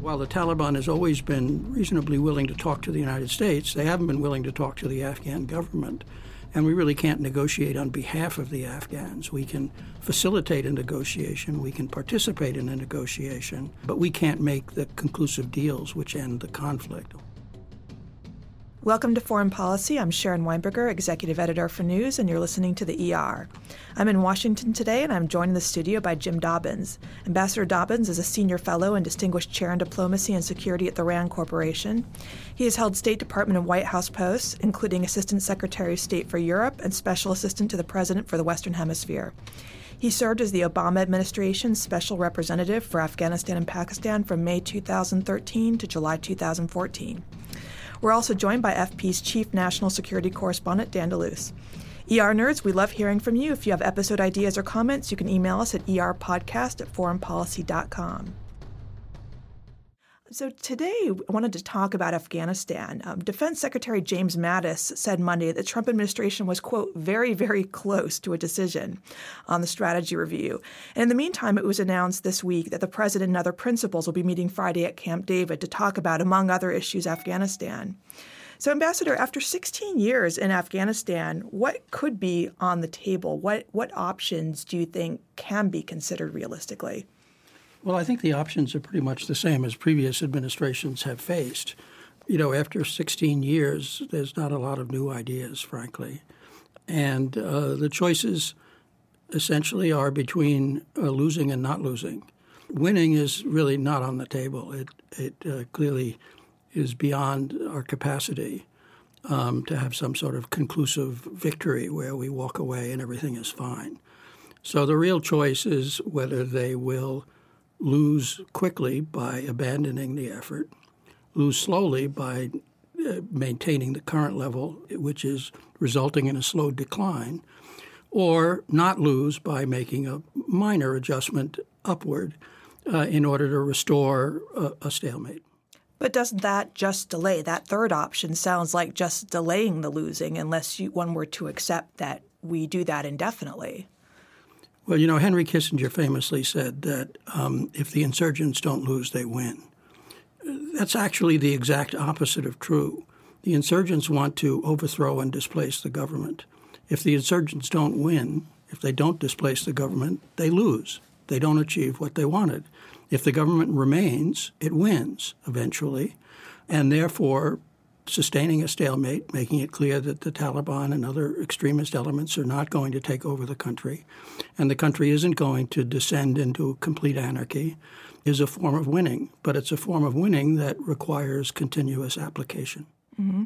While the Taliban has always been reasonably willing to talk to the United States, they haven't been willing to talk to the Afghan government. And we really can't negotiate on behalf of the Afghans. We can facilitate a negotiation, we can participate in a negotiation, but we can't make the conclusive deals which end the conflict. Welcome to Foreign Policy. I'm Sharon Weinberger, Executive Editor for News, and you're listening to the ER. I'm in Washington today, and I'm joined in the studio by Jim Dobbins. Ambassador Dobbins is a Senior Fellow and Distinguished Chair in Diplomacy and Security at the RAND Corporation. He has held State Department and White House posts, including Assistant Secretary of State for Europe and Special Assistant to the President for the Western Hemisphere. He served as the Obama administration's special representative for Afghanistan and Pakistan from May 2013 to July 2014. We're also joined by FP's Chief National Security Correspondent, Dan DeLuce. ER nerds, we love hearing from you. If you have episode ideas or comments, you can email us at erpodcast at foreignpolicy.com. So today, I wanted to talk about Afghanistan. Um, Defense Secretary James Mattis said Monday that the Trump administration was, quote, very, very close to a decision on the strategy review. And in the meantime, it was announced this week that the president and other principals will be meeting Friday at Camp David to talk about, among other issues, Afghanistan. So, Ambassador, after 16 years in Afghanistan, what could be on the table? What, what options do you think can be considered realistically? Well, I think the options are pretty much the same as previous administrations have faced. You know, after 16 years, there's not a lot of new ideas, frankly. And uh, the choices essentially are between uh, losing and not losing. Winning is really not on the table. It, it uh, clearly is beyond our capacity um, to have some sort of conclusive victory where we walk away and everything is fine. So the real choice is whether they will lose quickly by abandoning the effort, lose slowly by uh, maintaining the current level, which is resulting in a slow decline, or not lose by making a minor adjustment upward uh, in order to restore a, a stalemate. But doesn't that just delay? That third option sounds like just delaying the losing unless you, one were to accept that we do that indefinitely. Well, you know, Henry Kissinger famously said that um, if the insurgents don't lose, they win. That's actually the exact opposite of true. The insurgents want to overthrow and displace the government. If the insurgents don't win, if they don't displace the government, they lose. They don't achieve what they wanted. If the government remains, it wins eventually. And therefore, sustaining a stalemate, making it clear that the Taliban and other extremist elements are not going to take over the country, and the country isn't going to descend into complete anarchy, is a form of winning. But it's a form of winning that requires continuous application. Mm-hmm.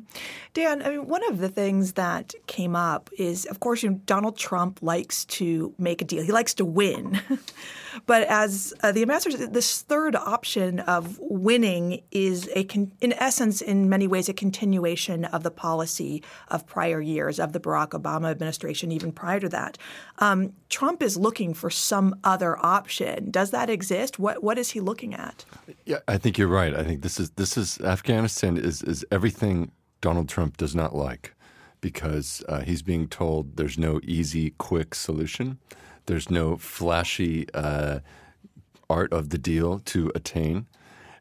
Dan, I mean, one of the things that came up is, of course, you know, Donald Trump likes to make a deal. He likes to win. but as uh, the ambassador, this third option of winning is a, con- in essence, in many ways, a continuation of the policy of prior years of the Barack Obama administration, even prior to that. Um, Trump is looking for some other option. Does that exist? What What is he looking at? Yeah, I think you're right. I think this is this is Afghanistan is is everything Donald Trump does not like because uh, he's being told there's no easy, quick solution. There's no flashy uh, art of the deal to attain.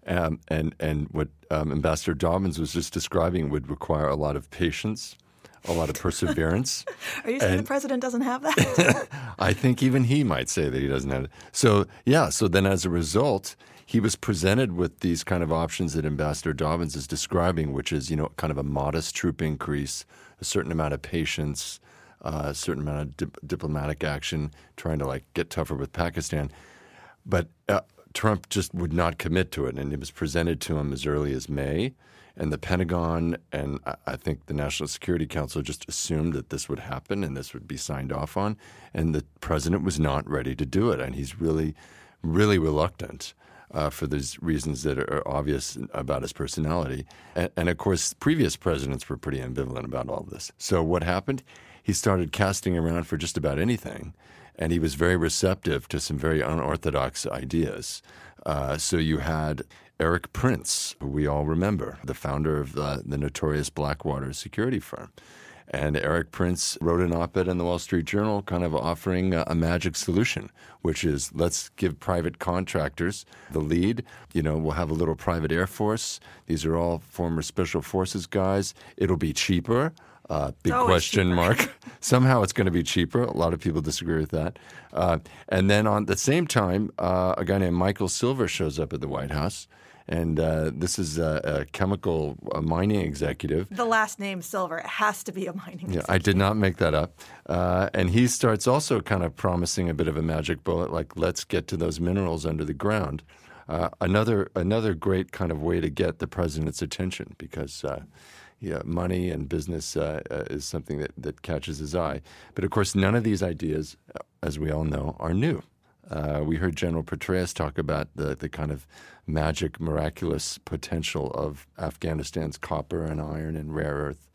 Um, and, and what um, Ambassador Dobbins was just describing would require a lot of patience, a lot of perseverance. Are you saying and the president doesn't have that? I think even he might say that he doesn't have it. So, yeah, so then as a result, he was presented with these kind of options that Ambassador Dobbins is describing, which is, you know, kind of a modest troop increase, a certain amount of patience, uh, a certain amount of dip- diplomatic action, trying to like get tougher with Pakistan. But uh, Trump just would not commit to it, and it was presented to him as early as May. And the Pentagon and I think the National Security Council just assumed that this would happen and this would be signed off on. And the president was not ready to do it, and he's really, really reluctant uh, for these reasons that are obvious about his personality. And, and, of course, previous presidents were pretty ambivalent about all of this. So what happened? He started casting around for just about anything, and he was very receptive to some very unorthodox ideas. Uh, so you had Erik Prince, who we all remember, the founder of the, the notorious Blackwater security firm. And Erik Prince wrote an op ed in the Wall Street Journal kind of offering a, a, magic solution, which is let's give private contractors the lead. You know, we'll have a little private air force. These are all former special forces guys. It'll be cheaper. Uh, big question mark. Somehow it's going to be cheaper. A lot of people disagree with that. Uh, and then on the same time, uh, a guy named Michael Silver shows up at the White House. And uh, this is a, a chemical a mining executive. The last name Silver it has to be a mining. Yeah, executive. I did not make that up. Uh, and he starts also kind of promising a bit of a magic bullet, like let's get to those minerals under the ground. Uh, another another great kind of way to get the president's attention because yeah, money and business uh, uh, is something that, that catches his eye. But of course, none of these ideas, uh, as we all know, are new. Uh, we heard General Petraeus talk about the, the kind of magic, miraculous potential of Afghanistan's copper and iron and rare earth.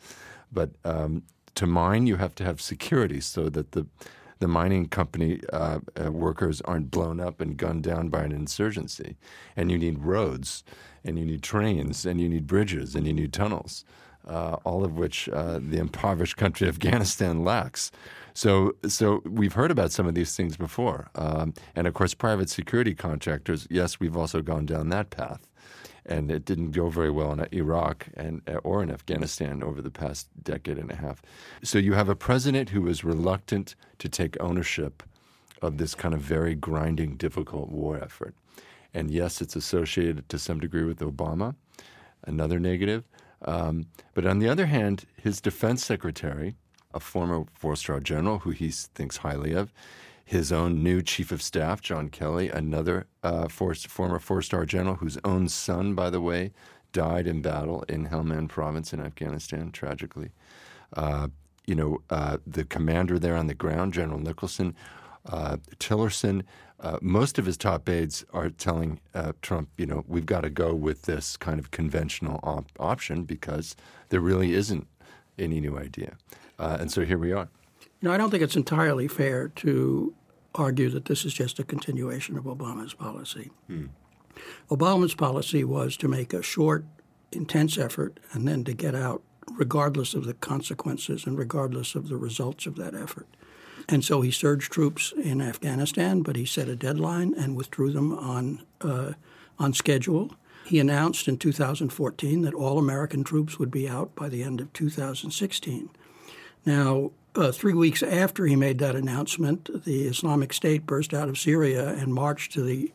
But um, to mine, you have to have security so that the the mining company uh, uh, workers aren't blown up and gunned down by an insurgency. And you need roads, and you need trains, and you need bridges, and you need tunnels uh, all of which uh, the impoverished country Afghanistan lacks. So, so we've heard about some of these things before, um, and of course, private security contractors. Yes, we've also gone down that path, and it didn't go very well in Iraq and uh, or in Afghanistan over the past decade and a half. So you have a president who is reluctant to take ownership of this kind of very grinding, difficult war effort. And yes, it's associated to some degree with Obama. Another negative. Um, but on the other hand, his defense secretary, a former four star general who he thinks highly of, his own new chief of staff, John Kelly, another uh, four, former four star general whose own son, by the way, died in battle in Helmand province in Afghanistan, tragically. Uh, you know, uh, the commander there on the ground, General Nicholson, uh, Tillerson, uh, most of his top aides are telling uh, Trump, you know, we've got to go with this kind of conventional op- option because there really isn't any new idea. Uh, and so here we are. You know, I don't think it's entirely fair to argue that this is just a continuation of Obama's policy. Hmm. Obama's policy was to make a short, intense effort and then to get out regardless of the consequences and regardless of the results of that effort. And so he surged troops in Afghanistan, but he set a deadline and withdrew them on, uh, on schedule. He announced in 2014 that all American troops would be out by the end of 2016. Now, uh, three weeks after he made that announcement, the Islamic State burst out of Syria and marched to the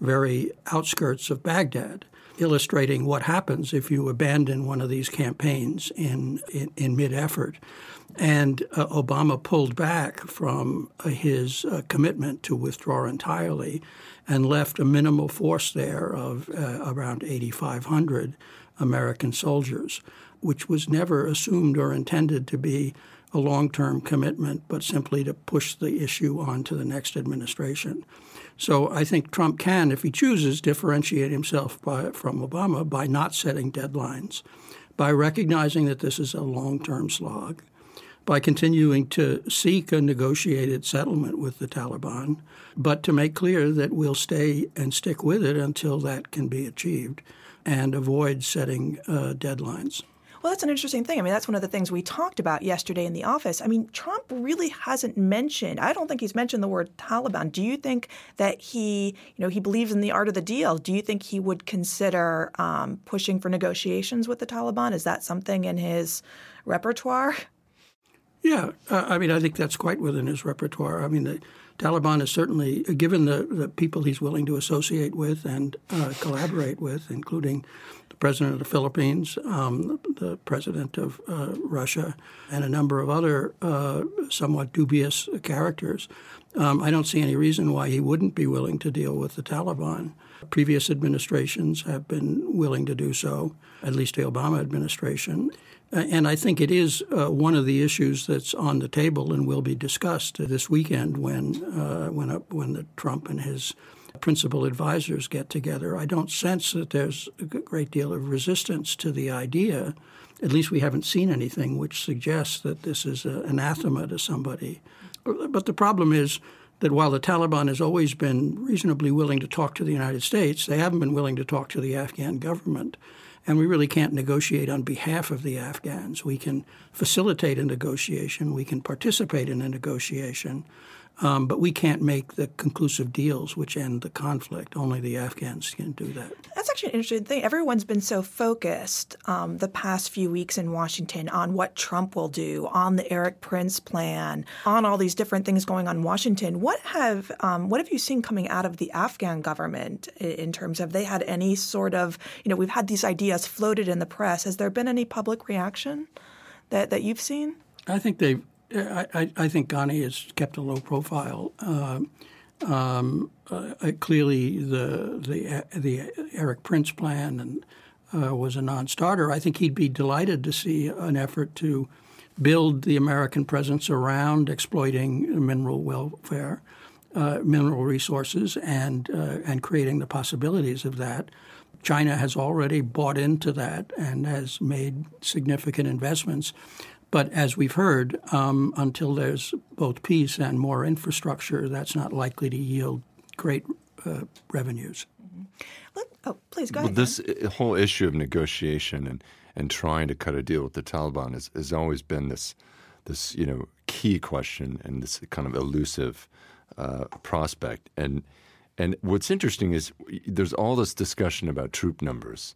very outskirts of Baghdad, illustrating what happens if you abandon one of these campaigns in, in, in mid effort. And uh, Obama pulled back from uh, his uh, commitment to withdraw entirely and left a minimal force there of uh, around 8,500 American soldiers, which was never assumed or intended to be a long term commitment, but simply to push the issue on to the next administration. So I think Trump can, if he chooses, differentiate himself by, from Obama by not setting deadlines, by recognizing that this is a long term slog by continuing to seek a negotiated settlement with the Taliban, but to make clear that we'll stay and stick with it until that can be achieved and avoid setting uh, deadlines. Well, that's an interesting thing. I mean, that's one of the things we talked about yesterday in the office. I mean, Trump really hasn't mentioned, I don't think he's mentioned the word Taliban. Do you think that he, you know, he believes in the art of the deal? Do you think he would consider um, pushing for negotiations with the Taliban? Is that something in his repertoire? Yeah, uh, I mean, I think that's quite within his repertoire. I mean, the Taliban is certainly, given the, the people he's willing to associate with and uh, collaborate with, including the president of the Philippines, um, the president of uh, Russia, and a number of other uh, somewhat dubious characters. Um, I don't see any reason why he wouldn't be willing to deal with the Taliban. Previous administrations have been willing to do so, at least the Obama administration. And I think it is uh, one of the issues that's on the table and will be discussed this weekend when uh, when uh, when the Trump and his principal advisors get together. I don't sense that there's a great deal of resistance to the idea. At least we haven't seen anything which suggests that this is a, anathema to somebody. But the problem is that while the Taliban has always been reasonably willing to talk to the United States, they haven't been willing to talk to the Afghan government. And we really can't negotiate on behalf of the Afghans. We can facilitate a negotiation, we can participate in a negotiation, um, but we can't make the conclusive deals which end the conflict. Only the Afghans can do that. That's actually an interesting thing. Everyone's been so focused um, the past few weeks in Washington on what Trump will do, on the Erik Prince plan, on all these different things going on in Washington. What have um, what have you seen coming out of the Afghan government in terms of they had any sort of you know we've had these ideas floated in the press. Has there been any public reaction that that you've seen? I think they've I, I, think Ghani has kept a low profile. Uh, um, uh, clearly, the the the Erik Prince plan and uh, was a non-starter. I think he'd be delighted to see an effort to build the American presence around exploiting mineral welfare, uh, mineral resources, and uh, and creating the possibilities of that. China has already bought into that and has made significant investments. But as we've heard, um, until there's both peace and more infrastructure, that's not likely to yield great uh, revenues. Mm-hmm. Let, oh, please go well, ahead. This whole issue of negotiation and, and trying to cut a deal with the Taliban has, has always been this this you know key question and this kind of elusive uh, prospect. And and what's interesting is there's all this discussion about troop numbers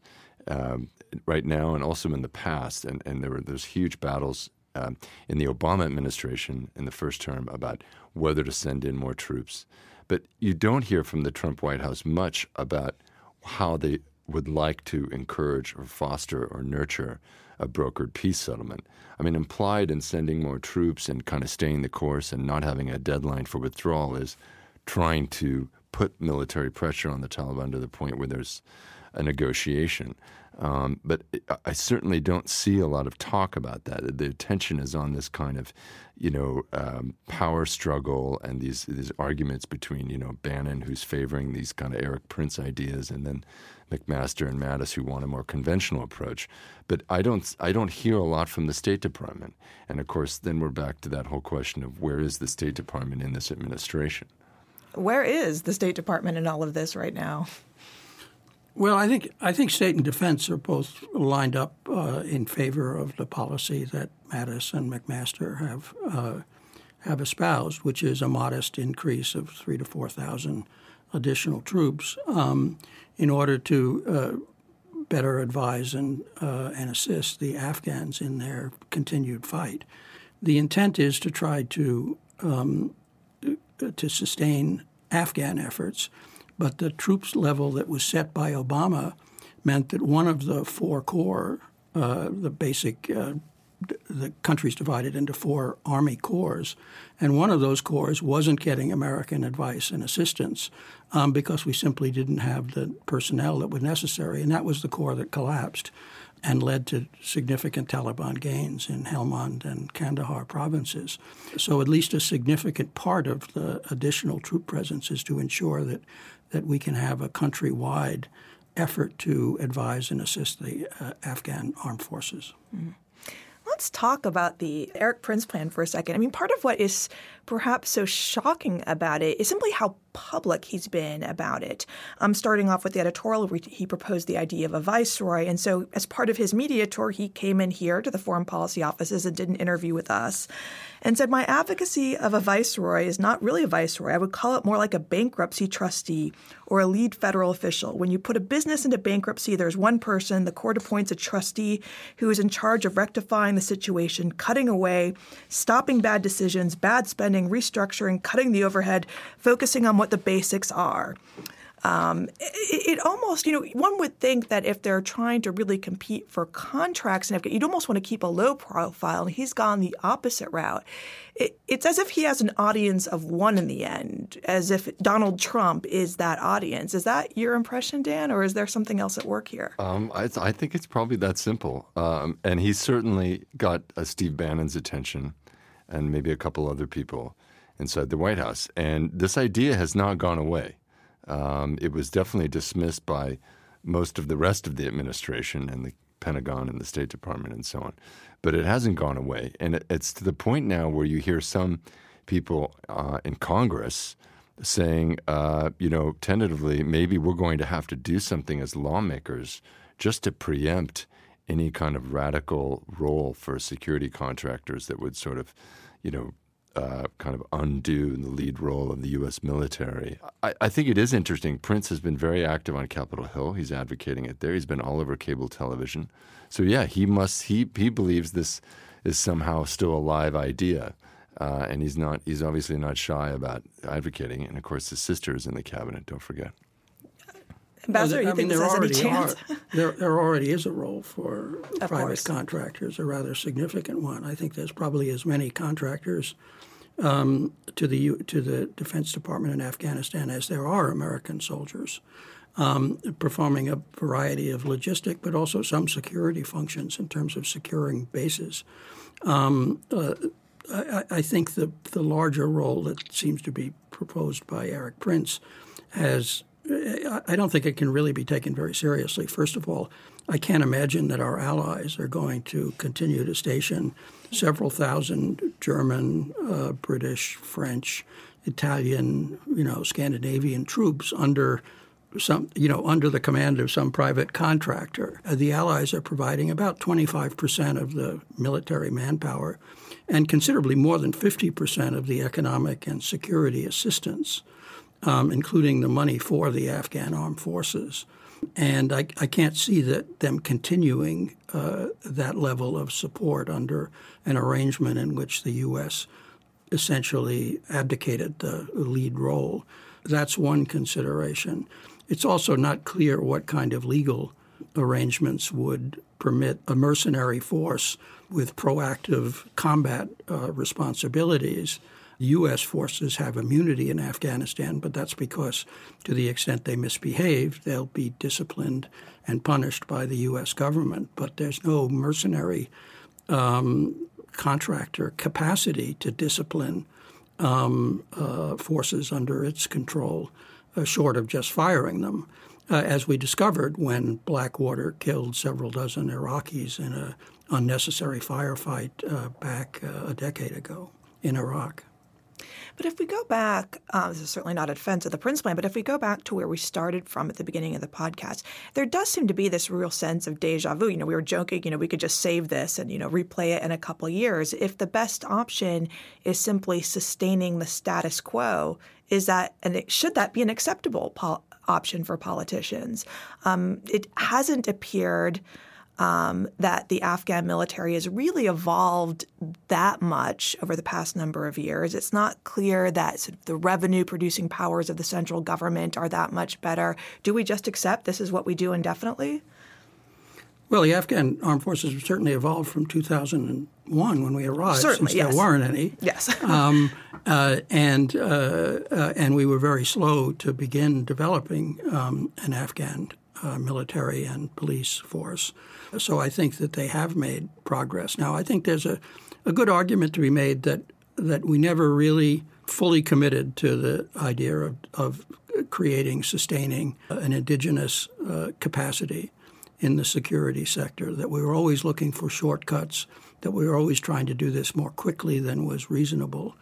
um, right now and also in the past. And, and there were there's huge battles um, in the Obama administration in the first term about whether to send in more troops. But you don't hear from the Trump White House much about how they would like to encourage or foster or nurture a brokered peace settlement. I mean, implied in sending more troops and kind of staying the course and not having a deadline for withdrawal is trying to put military pressure on the Taliban to the point where there's a negotiation. Um, but I certainly don't see a lot of talk about that. The attention is on this kind of, you know, um, power struggle and these these arguments between you know Bannon, who's favoring these kind of Erik Prince ideas, and then McMaster and Mattis, who want a more conventional approach. But I don't I don't hear a lot from the State Department. And of course, then we're back to that whole question of where is the State Department in this administration? Where is the State Department in all of this right now? Well, I think I think state and defense are both lined up uh, in favor of the policy that Mattis and McMaster have uh, have espoused, which is a modest increase of three to four thousand additional troops um, in order to uh, better advise and uh, and assist the Afghans in their continued fight. The intent is to try to um, to sustain Afghan efforts but the troops level that was set by Obama meant that one of the four corps, uh, the basic, uh, the country's divided into four army corps, and one of those corps wasn't getting American advice and assistance um, because we simply didn't have the personnel that was necessary, and that was the corps that collapsed and led to significant Taliban gains in Helmand and Kandahar provinces. So, at least a significant part of the additional troop presence is to ensure that that we can have a countrywide effort to advise and assist the uh, Afghan armed forces. Mm-hmm. Let's talk about the Erik Prince plan for a second. I mean, part of what is perhaps so shocking about it is simply how public he's been about it. Um, starting off with the editorial, he proposed the idea of a viceroy. And so, as part of his media tour, he came in here to the foreign policy offices and did an interview with us and said, My advocacy of a viceroy is not really a viceroy. I would call it more like a bankruptcy trustee or a lead federal official. When you put a business into bankruptcy, there's one person, the court appoints a trustee who is in charge of rectifying the situation, cutting away, stopping bad decisions, bad spending, restructuring, cutting the overhead, focusing on what the basics are. Um, it, it, almost, you know, one would think that if they're trying to really compete for contracts, and you'd almost want to keep a low profile. And he's gone the opposite route. It, it's as if he has an audience of one in the end, as if Donald Trump is that audience. Is that your impression, Dan, or is there something else at work here? Um, I, I, think it's probably that simple. Um, and he certainly got uh, Steve Bannon's attention, and maybe a couple other people inside the White House. And this idea has not gone away. Um, it was definitely dismissed by most of the rest of the administration and the Pentagon and the State Department and so on. But it hasn't gone away. And it's to the point now where you hear some people uh, in Congress saying, uh, you know, tentatively, maybe we're going to have to do something as lawmakers just to preempt any kind of radical role for security contractors that would sort of, you know, uh, kind of undo the lead role of the U.S. military. I, I, think it is interesting. Prince has been very active on Capitol Hill. He's advocating it there. He's been all over cable television. So yeah, he must. He he believes this is somehow still a live idea, uh, and he's not. He's obviously not shy about advocating it. And of course, his sister is in the cabinet. Don't forget. Ambassador, you think this has any chance? Are, there, there already is a role for of private course. contractors, a rather significant one. I think there's probably as many contractors um, to the to the Defense Department in Afghanistan as there are American soldiers, um, performing a variety of logistic, but also some security functions in terms of securing bases. Um, uh, I, I, think the the larger role that seems to be proposed by Erik Prince has I don't think it can really be taken very seriously. First of all, I can't imagine that our allies are going to continue to station several thousand German, uh, British, French, Italian, you know, Scandinavian troops under some, you know, under the command of some private contractor. Uh, the Allies are providing about 25 percent of the military manpower, and considerably more than 50 percent of the economic and security assistance um, including the money for the Afghan armed forces. And I, I can't see that them continuing uh, that level of support under an arrangement in which the U.S. essentially abdicated the lead role. That's one consideration. It's also not clear what kind of legal arrangements would permit a mercenary force with proactive combat uh, responsibilities U.S. forces have immunity in Afghanistan, but that's because, to the extent they misbehave, they'll be disciplined and punished by the U.S. government. But there's no mercenary um, contractor capacity to discipline um, uh, forces under its control, uh, short of just firing them. Uh, as we discovered when Blackwater killed several dozen Iraqis in an unnecessary firefight uh, back uh, a decade ago in Iraq. But if we go back, uh, this is certainly not a defense of the Prince plan, but if we go back to where we started from at the beginning of the podcast, there does seem to be this real sense of deja vu. You know, we were joking, you know, we could just save this and, you know, replay it in a couple years. If the best option is simply sustaining the status quo, is that, and it, should that be an acceptable pol- option for politicians? Um, it hasn't appeared um, that the Afghan military has really evolved that much over the past number of years. It's not clear that sort of the revenue producing powers of the central government are that much better. Do we just accept this is what we do indefinitely? Well, the Afghan armed forces have certainly evolved from 2001 when we arrived, certainly, since yes. there weren't any. Yes. um, uh, and uh, uh, and we were very slow to begin developing um, an Afghan uh, military and police force. So I think that they have made progress. Now, I think there's a, a good argument to be made that that we never really fully committed to the idea of, of creating, sustaining an indigenous uh, capacity in the security sector, that we were always looking for shortcuts, that we were always trying to do this more quickly than was reasonable.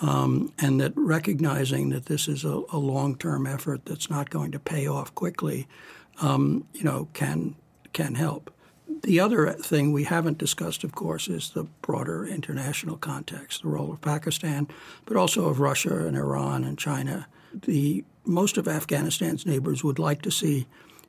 Um, and that recognizing that this is a, a long-term effort that's not going to pay off quickly, um, you know, can can help. The other thing we haven't discussed, of course, is the broader international context, the role of Pakistan, but also of Russia and Iran and China. The most of Afghanistan's neighbors would like to see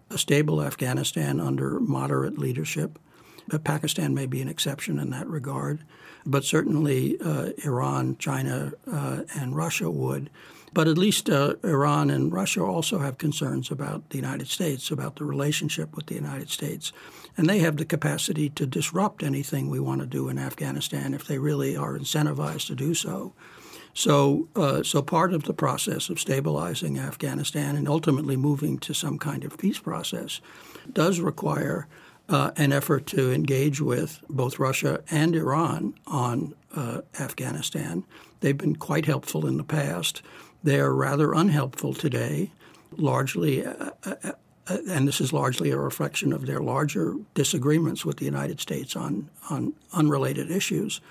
a stable Afghanistan under moderate leadership. But Pakistan may be an exception in that regard, but certainly uh, Iran, China, uh, and Russia would. But at least uh, Iran and Russia also have concerns about the United States, about the relationship with the United States. And they have the capacity to disrupt anything we want to do in Afghanistan if they really are incentivized to do so. So, uh, so part of the process of stabilizing Afghanistan and ultimately moving to some kind of peace process does require uh, an effort to engage with both Russia and Iran on uh, Afghanistan. They've been quite helpful in the past. They are rather unhelpful today, largely, uh, uh, uh, and this is largely a reflection of their larger disagreements with the United States on, on unrelated issues.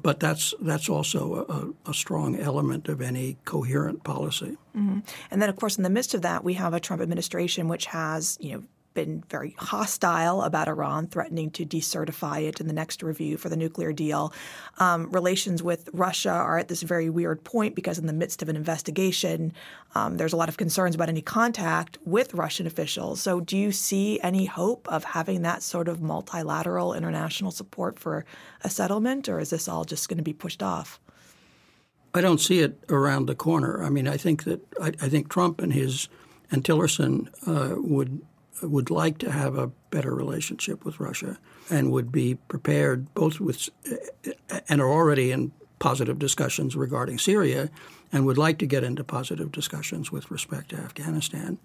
But that's that's also a, a strong element of any coherent policy. Mm-hmm. And then, of course, in the midst of that, we have a Trump administration which has, you know, been very hostile about Iran threatening to decertify it in the next review for the nuclear deal. Um, relations with Russia are at this very weird point because, in the midst of an investigation, um, there's a lot of concerns about any contact with Russian officials. So, do you see any hope of having that sort of multilateral international support for a settlement, or is this all just going to be pushed off? I don't see it around the corner. I mean, I think that I, I think Trump and his and Tillerson uh, would would like to have a better relationship with Russia and would be prepared both with uh, and are already in positive discussions regarding Syria and would like to get into positive discussions with respect to Afghanistan.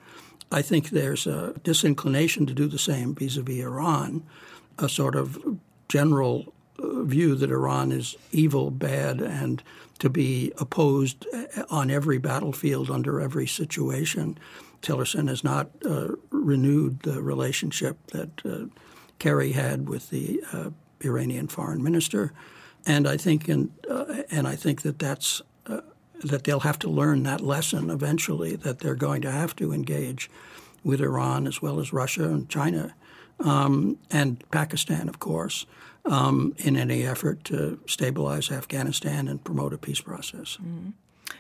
I think there's a disinclination to do the same vis-a-vis Iran, a sort of general uh, view that Iran is evil, bad, and to be opposed uh, on every battlefield under every situation. Tillerson has not uh, renewed the relationship that uh, Kerry had with the uh, Iranian foreign minister, and I think in, uh, and I think that that's that they'll have to learn that lesson eventually that they're going to have to engage with Iran as well as Russia and China um, and Pakistan, of course, um, in any effort to stabilize Afghanistan and promote a peace process. Mm-hmm.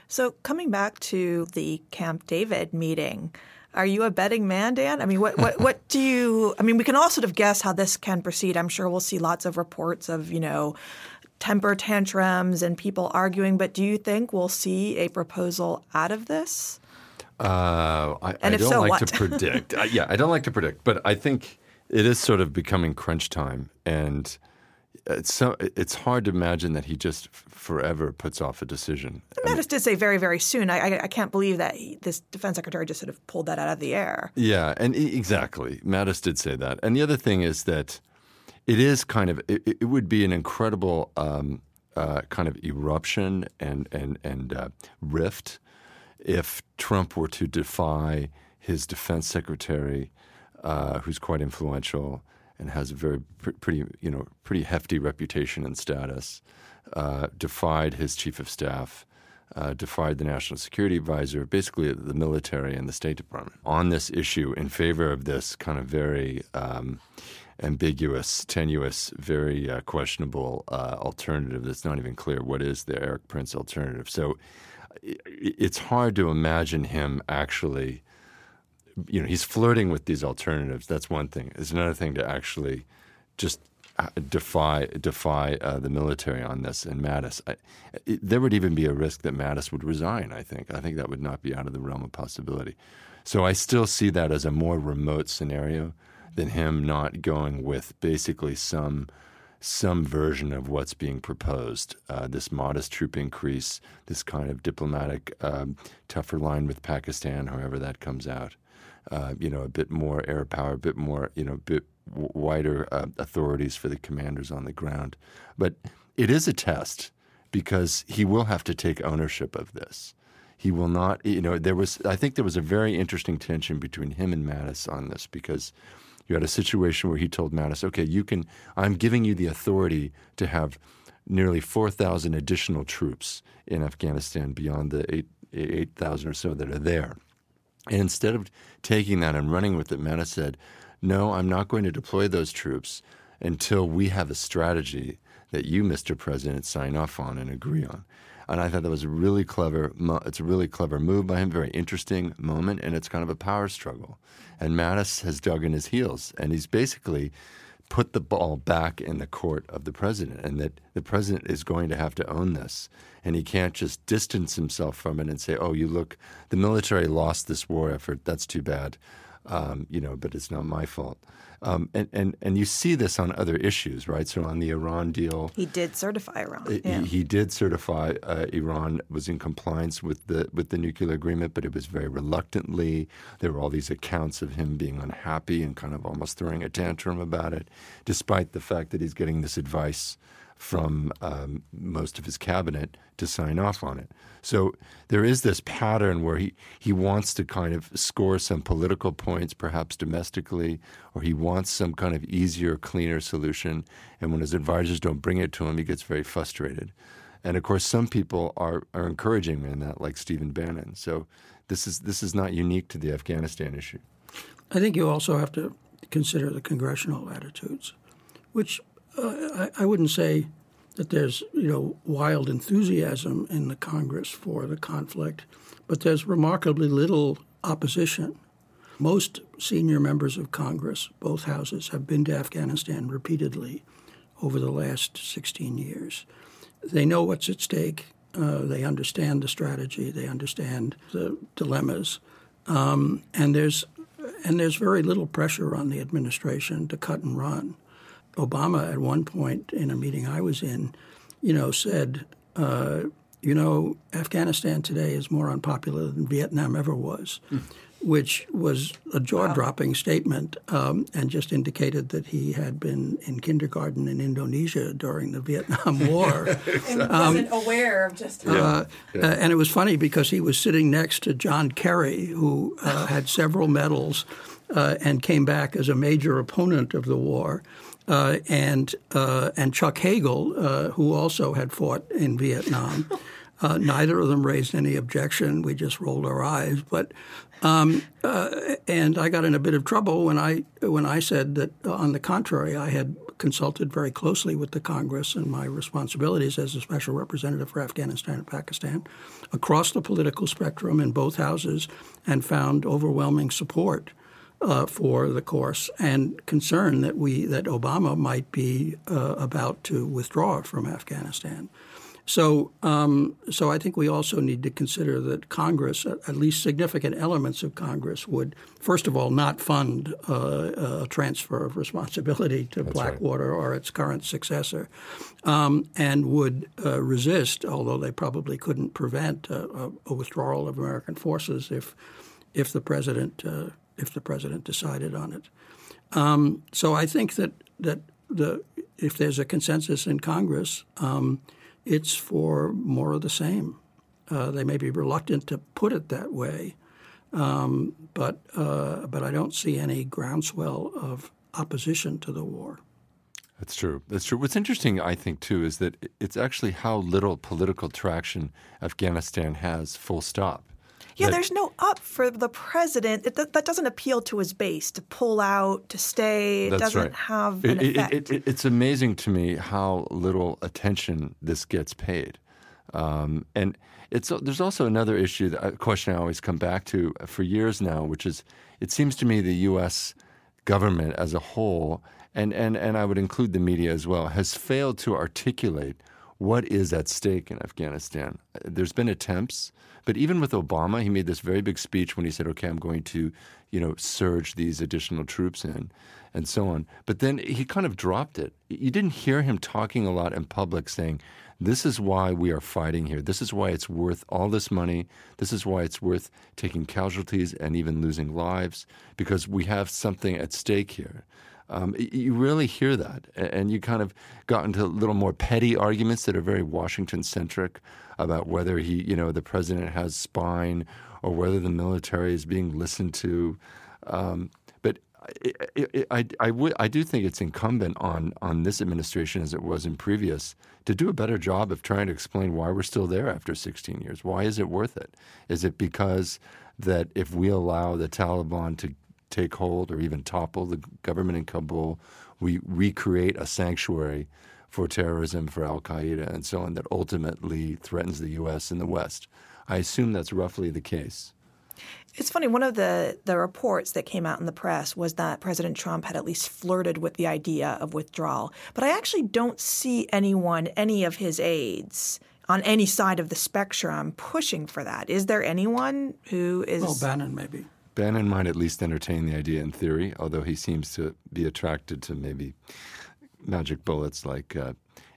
So, coming back to the Camp David meeting, are you a betting man, Dan? I mean, what, what, what do you? I mean, we can all sort of guess how this can proceed. I'm sure we'll see lots of reports of, you know, temper tantrums and people arguing. But do you think we'll see a proposal out of this? Uh, I, and I don't so, like what? to predict. uh, yeah, I don't like to predict, but I think it is sort of becoming crunch time, and it's so it's hard to imagine that he just forever puts off a decision. Mattis did say very, very soon. I, I, I can't believe that he, this defense secretary just sort of pulled that out of the air. Yeah, and exactly, Mattis did say that. And the other thing is that it is kind of it, it would be an incredible um, uh, kind of eruption and and and uh, rift if Trump were to defy his defense secretary, uh, who's quite influential and has a very pr- pretty you know pretty hefty reputation and status, uh, defied his chief of staff, uh, defied the national security advisor, basically the military and the State Department on this issue in favor of this kind of very um, ambiguous, tenuous, very uh, questionable uh, alternative that's not even clear what is the Erik Prince alternative. So it's hard to imagine him actually you know, he's flirting with these alternatives. That's one thing. It's another thing to actually just uh, defy defy uh, the military on this. And Mattis, I, it, there would even be a risk that Mattis would resign. I think. I think that would not be out of the realm of possibility. So I still see that as a more remote scenario than him not going with basically some some version of what's being proposed. Uh, this modest troop increase, this kind of diplomatic um, tougher line with Pakistan, however that comes out uh, you know, a bit more air power, a bit more, you know, a bit wider uh, authorities for the commanders on the ground. But it is a test because he will have to take ownership of this. He will not, you know, there was, I think there was a very interesting tension between him and Mattis on this because you had a situation where he told Mattis, okay, you can, I'm giving you the authority to have nearly 4,000 additional troops in Afghanistan beyond the 8,000 8, or so that are there. And instead of taking that and running with it, Mattis said, No, I'm not going to deploy those troops until we have a strategy that you, Mr. President, sign off on and agree on. And I thought that was a really clever. It's a really clever move by him. Very interesting moment, and it's kind of a power struggle. And Mattis has dug in his heels, and he's basically put the ball back in the court of the president, and that the president is going to have to own this. And he can't just distance himself from it and say, oh, you look, the military lost this war effort. That's too bad. Um, you know, but it's not my fault. Um, and, and, and you see this on other issues, right? So on the Iran deal, he did certify Iran. Yeah. He, he, did certify uh, Iran was in compliance with the with the nuclear agreement, but it was very reluctantly. There were all these accounts of him being unhappy and kind of almost throwing a tantrum about it, despite the fact that he's getting this advice from um, most of his cabinet to sign off on it. So there is this pattern where he, he wants to kind of score some political points, perhaps domestically, or he wants some kind of easier, cleaner solution. And when his advisors don't bring it to him, he gets very frustrated. And of course, some people are, are encouraging him in that, like Stephen Bannon. So this is, this is not unique to the Afghanistan issue. I think you also have to consider the congressional attitudes, which I, I wouldn't say that there's you know wild enthusiasm in the Congress for the conflict, but there's remarkably little opposition. Most senior members of Congress, both houses, have been to Afghanistan repeatedly over the last 16 years. They know what's at stake. Uh, they understand the strategy. They understand the dilemmas, um, and there's and there's very little pressure on the administration to cut and run. Obama, at one point in a meeting I was in, you know, said, uh, you know, Afghanistan today is more unpopular than Vietnam ever was. Mm which was a jaw-dropping wow. statement um, and just indicated that he had been in kindergarten in Indonesia during the Vietnam War. and um, wasn't aware of just how. Uh, yeah. Uh, and it was funny because he was sitting next to John Kerry, who uh, had several medals uh, and came back as a major opponent of the war. Uh, and uh, and Chuck Hagel, who also had fought in Vietnam, Uh, neither of them raised any objection. We just rolled our eyes. But um, uh, and I got in a bit of trouble when I when I said that, uh, on the contrary, I had consulted very closely with the Congress and my responsibilities as a special representative for Afghanistan and Pakistan across the political spectrum in both houses, and found overwhelming support. Uh, for the course and concern that we that Obama might be uh, about to withdraw from Afghanistan. So, um, so I think we also need to consider that Congress, at least significant elements of Congress, would first of all not fund uh, a transfer of responsibility to That's Blackwater right. or its current successor, um, and would uh, resist, although they probably couldn't prevent a, a, withdrawal of American forces if if the president uh, if the president decided on it. Um, so I think that that the if there's a consensus in Congress. Um, it's for more of the same. Uh, they may be reluctant to put it that way, um, but uh, but I don't see any groundswell of opposition to the war. That's true. That's true. What's interesting, I think, too, is that it's actually how little political traction Afghanistan has. Full stop. Yeah, there's no up for the president. It, that, that, doesn't appeal to his base to pull out, to stay. It doesn't right. have an it, effect. It, it's amazing to me how little attention this gets paid. Um, and it's there's also another issue, that, a question I always come back to for years now, which is it seems to me the U.S. government as a whole, and, and, and I would include the media as well, has failed to articulate what is at stake in Afghanistan. There's been attempts but even with Obama, he made this very big speech when he said, "Okay, I'm going to, you know, surge these additional troops in." And so on. But then he kind of dropped it. You didn't hear him talking a lot in public saying, this is why we are fighting here. This is why it's worth all this money. This is why it's worth taking casualties and even losing lives because we have something at stake here. Um, you really hear that, and you kind of got into little more petty arguments that are very Washington centric about whether he, you know, the president has spine or whether the military is being listened to. Um, but I, I, I, w- I do think it's incumbent on, on this administration, as it was in previous, to do a better job of trying to explain why we're still there after 16 years. Why is it worth it? Is it because that if we allow the Taliban to take hold or even topple the government in Kabul, we recreate a sanctuary for terrorism, for Al Qaeda, and so on that ultimately threatens the U.S. and the West. I assume that's roughly the case. It's funny. One of the, the reports that came out in the press was that President Trump had at least flirted with the idea of withdrawal. But I actually don't see anyone, any of his aides, on any side of the spectrum pushing for that. Is there anyone who is? Well, Bannon maybe. Bannon might at least entertain the idea in theory, although he seems to be attracted to maybe magic bullets like uh,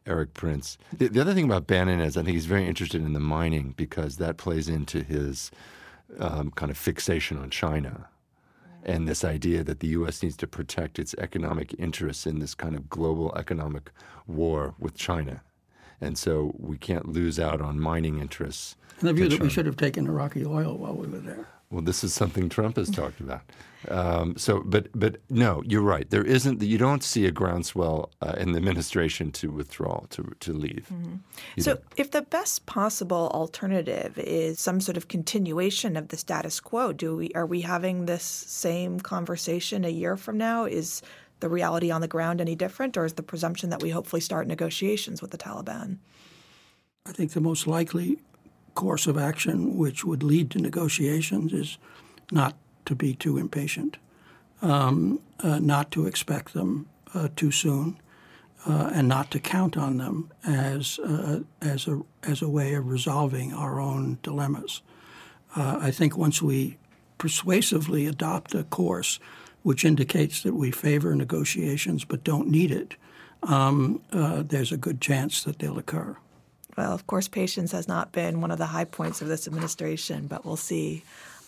Erik Prince. The, the, other thing about Bannon is I think he's very interested in the mining because that plays into his um, kind of fixation on China and this idea that the U.S. needs to protect its economic interests in this kind of global economic war with China. And so we can't lose out on mining interests. And the view that China. we should have taken Iraqi oil while we were there. Well, this is something Trump has talked about. Um, so, but but no, you're right. There isn't. You don't see a groundswell uh, in the administration to withdraw to to leave. Mm-hmm. So, if the best possible alternative is some sort of continuation of the status quo, do we are we having this same conversation a year from now? Is the reality on the ground any different, or is the presumption that we hopefully start negotiations with the Taliban? I think the most likely course of action which would lead to negotiations is not to be too impatient, um, uh, not to expect them uh, too soon, uh, and not to count on them as uh, as a as a way of resolving our own dilemmas. Uh, I think once we persuasively adopt a course which indicates that we favor negotiations but don't need it, um, uh, there's a good chance that they'll occur. Well, of course, patience has not been one of the high points of this administration, but we'll see.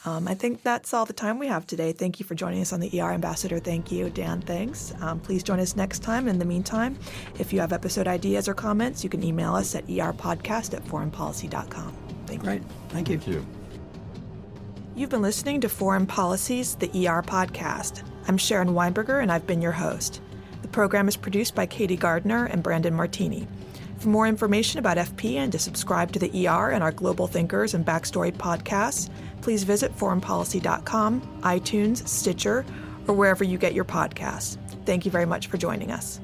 Um, I think that's all the time we have today. Thank you for joining us on the ER Ambassador. Thank you, Dan. Thanks. Um, please join us next time. In the meantime, if you have episode ideas or comments, you can email us at erpodcast at foreignpolicy.com. Thank you. Great. Thank you. Thank you. You've been listening to Foreign Policy's, the ER podcast. I'm Sharon Weinberger, and I've been your host. The program is produced by Katie Gardner and Brandon Martini. For more information about FP and to subscribe to the ER and our Global Thinkers and Backstory podcasts, please visit foreignpolicy.com, iTunes, Stitcher, or wherever you get your podcasts. Thank you very much for joining us.